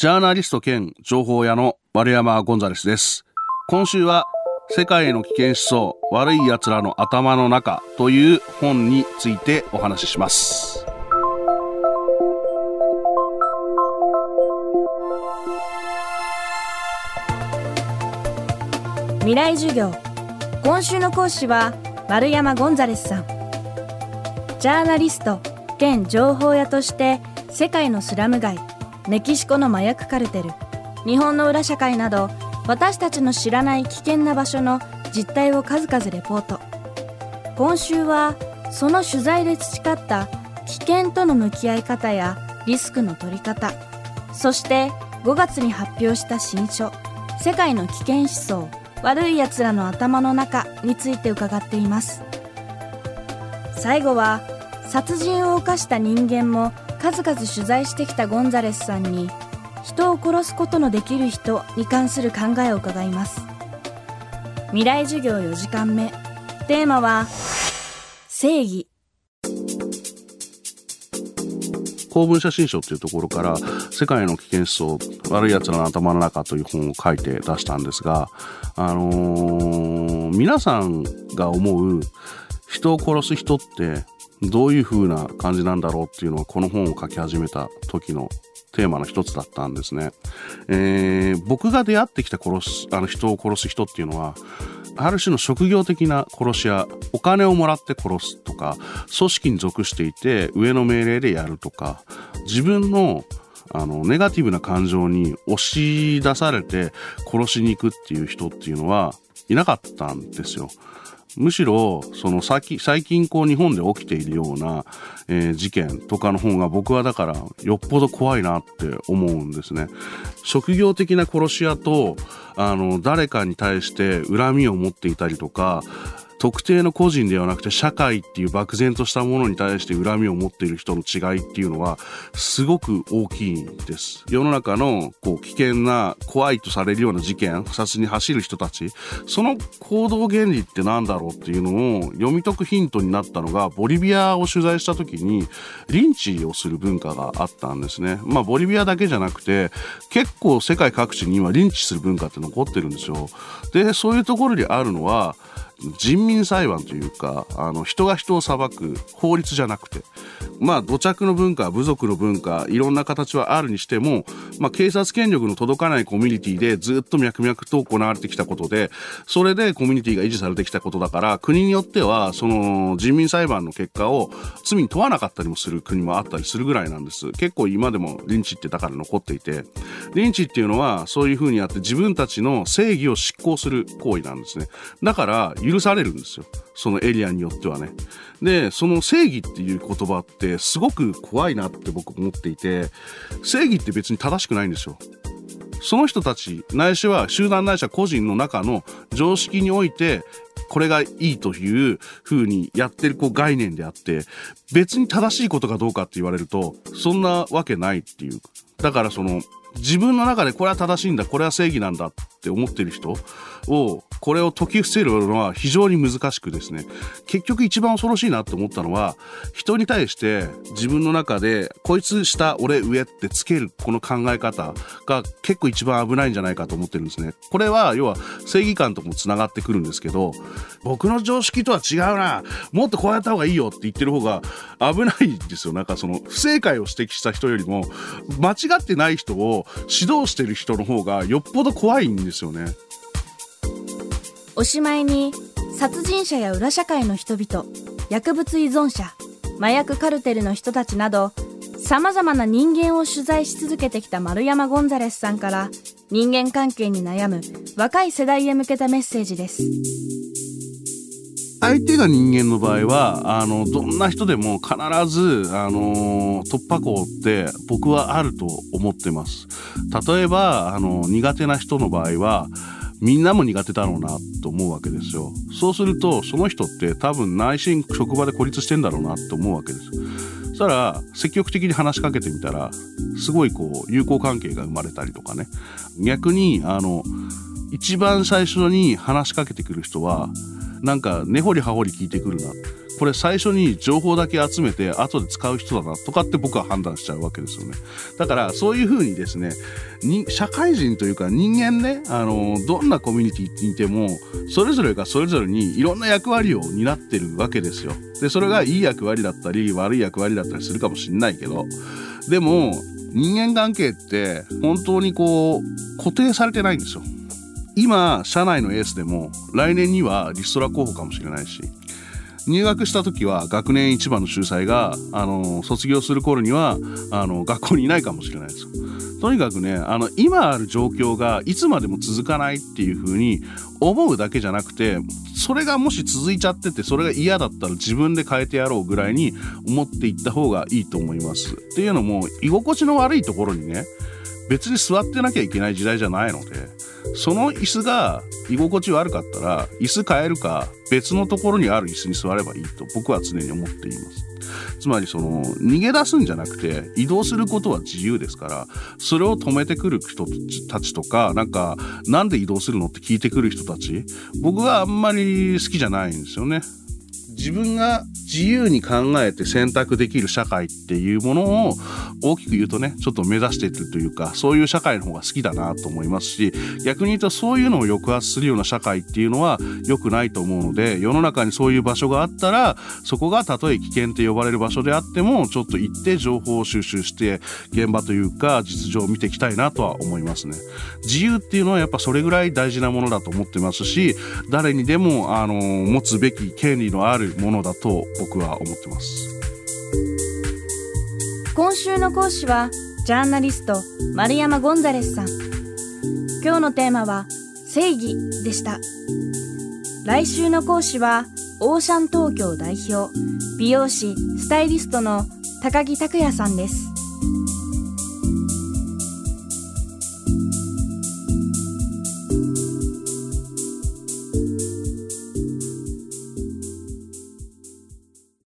ジャーナリスト兼情報屋の丸山ゴンザレスです。今週は世界の危険思想悪い奴らの頭の中という本についてお話しします。未来授業今週の講師は丸山ゴンザレスさんジャーナリスト兼情報屋として世界のスラム街メキシコの麻薬カルテル。日本の裏社会など私たちの知らない危険な場所の実態を数々レポート。今週はその取材で培った危険との向き合い方やリスクの取り方。そして5月に発表した新書「世界の危険思想悪い奴らの頭の中」について伺っています。最後は殺人を犯した人間も数々取材してきたゴンザレスさんに人を殺すことのできる人に関する考えを伺います。未来授業4時間目。テーマは正義。公文写真書っていうところから世界の危険思想悪い奴らの頭の中という本を書いて出したんですがあのー、皆さんが思う人を殺す人ってどういう風な感じなんだろうっていうのはこの本を書き始めた時のテーマの一つだったんですね。えー、僕が出会ってきた殺す、あの人を殺す人っていうのは、ある種の職業的な殺し屋、お金をもらって殺すとか、組織に属していて上の命令でやるとか、自分のあの、ネガティブな感情に押し出されて殺しに行くっていう人っていうのはいなかったんですよ。むしろ、その最近こう日本で起きているような、えー、事件とかの方が僕はだからよっぽど怖いなって思うんですね。職業的な殺し屋と、あの、誰かに対して恨みを持っていたりとか、特定の個人ではなくて社会っていう漠然としたものに対して恨みを持っている人の違いっていうのはすごく大きいんです。世の中のこう危険な怖いとされるような事件、不殺に走る人たち、その行動原理って何だろうっていうのを読み解くヒントになったのがボリビアを取材した時にリンチをする文化があったんですね。まあボリビアだけじゃなくて結構世界各地に今リンチする文化って残ってるんですよ。で、そういうところにあるのは人民裁判というかあの人が人を裁く法律じゃなくて。まあ土着の文化部族の文化いろんな形はあるにしても、まあ、警察権力の届かないコミュニティでずっと脈々と行われてきたことでそれでコミュニティが維持されてきたことだから国によってはその人民裁判の結果を罪に問わなかったりもする国もあったりするぐらいなんです。結構今でもリンチってだから残っていて。リンチっていうのはそういうふうにやって自分たちの正義を執行する行為なんですね。だから許されるんですよ。そのエリアによってはね。で、その正義っていう言葉ってすごく怖いなって僕思っていて、正義って別に正しくないんですよ。その人たち、ないしは集団ないしは個人の中の常識において、これがいいという風にやってるこう概念であって、別に正しいことかどうかって言われると、そんなわけないっていう。だからその、自分の中でこれは正しいんだ、これは正義なんだって思ってる人を、これを解き伏せるのは非常に難しくですね、結局一番恐ろしいなって思ったのは、人に対して自分の中で、こいつ下、俺上ってつけるこの考え方が結構一番危ないんじゃないかと思ってるんですね。これは要は正義感とも繋がってくるんですけど、僕の常識とは違うな、もっとこうやった方がいいよって言ってる方が危ないんですよ。なんかその不正解を指摘した人よりも、間違ってない人を指導してる人の方がよっぽど怖いんですよね。おしまいに殺人者や裏社会の人々薬物依存者麻薬カルテルの人たちなどさまざまな人間を取材し続けてきた丸山ゴンザレスさんから人間関係に悩む若い世代へ向けたメッセージです相手が人間の場合はあのどんな人でも必ずあの突破口って僕はあると思ってます例えばあの苦手な人の場合はみんなも苦手だろうなと思うわけですよ。そうすると、その人って多分内心職場で孤立してんだろうなと思うわけです。そしたら、積極的に話しかけてみたら、すごいこう、友好関係が生まれたりとかね。逆に、あの、一番最初に話しかけてくる人は、なんか根掘り葉掘り聞いてくるなこれ最初に情報だけ集めて後で使う人だなとかって僕は判断しちゃうわけですよね。だからそういうふうにですね、社会人というか人間ね、あの、どんなコミュニティにいても、それぞれがそれぞれにいろんな役割を担ってるわけですよ。で、それがいい役割だったり悪い役割だったりするかもしんないけど、でも人間関係って本当にこう固定されてないんですよ。今、社内のエースでも来年にはリストラ候補かもしれないし、入学した時は学年一番の秀才が、あの、卒業する頃には、あの、学校にいないかもしれないですよ。とにかくね、あの、今ある状況がいつまでも続かないっていう風に思うだけじゃなくて、それがもし続いちゃってて、それが嫌だったら自分で変えてやろうぐらいに思っていった方がいいと思います。っていうのも、居心地の悪いところにね、別に座ってなきゃいけない時代じゃないので、その椅子が居心地悪かったら、椅子変えるか別のところにある椅子に座ればいいと僕は常に思っています。つまりその逃げ出すんじゃなくて移動することは自由ですからそれを止めてくる人たちとかなんかなんで移動するのって聞いてくる人たち僕はあんまり好きじゃないんですよね。自分が自由に考えて選択できる社会っていうものを大きく言うとね、ちょっと目指しているというか、そういう社会の方が好きだなと思いますし、逆に言うとそういうのを抑圧するような社会っていうのは良くないと思うので、世の中にそういう場所があったら、そこがたとえ危険と呼ばれる場所であっても、ちょっと行って情報を収集して、現場というか実情を見ていきたいなとは思いますね。自由っていうのはやっぱそれぐらい大事なものだと思ってますし、誰にでも、あの、持つべき権利のあるものだと僕は思ってます。今週の講師はジャーナリスト丸山ゴンザレスさん。今日のテーマは正義でした。来週の講師はオーシャン東京代表美容師スタイリストの高木拓也さんです。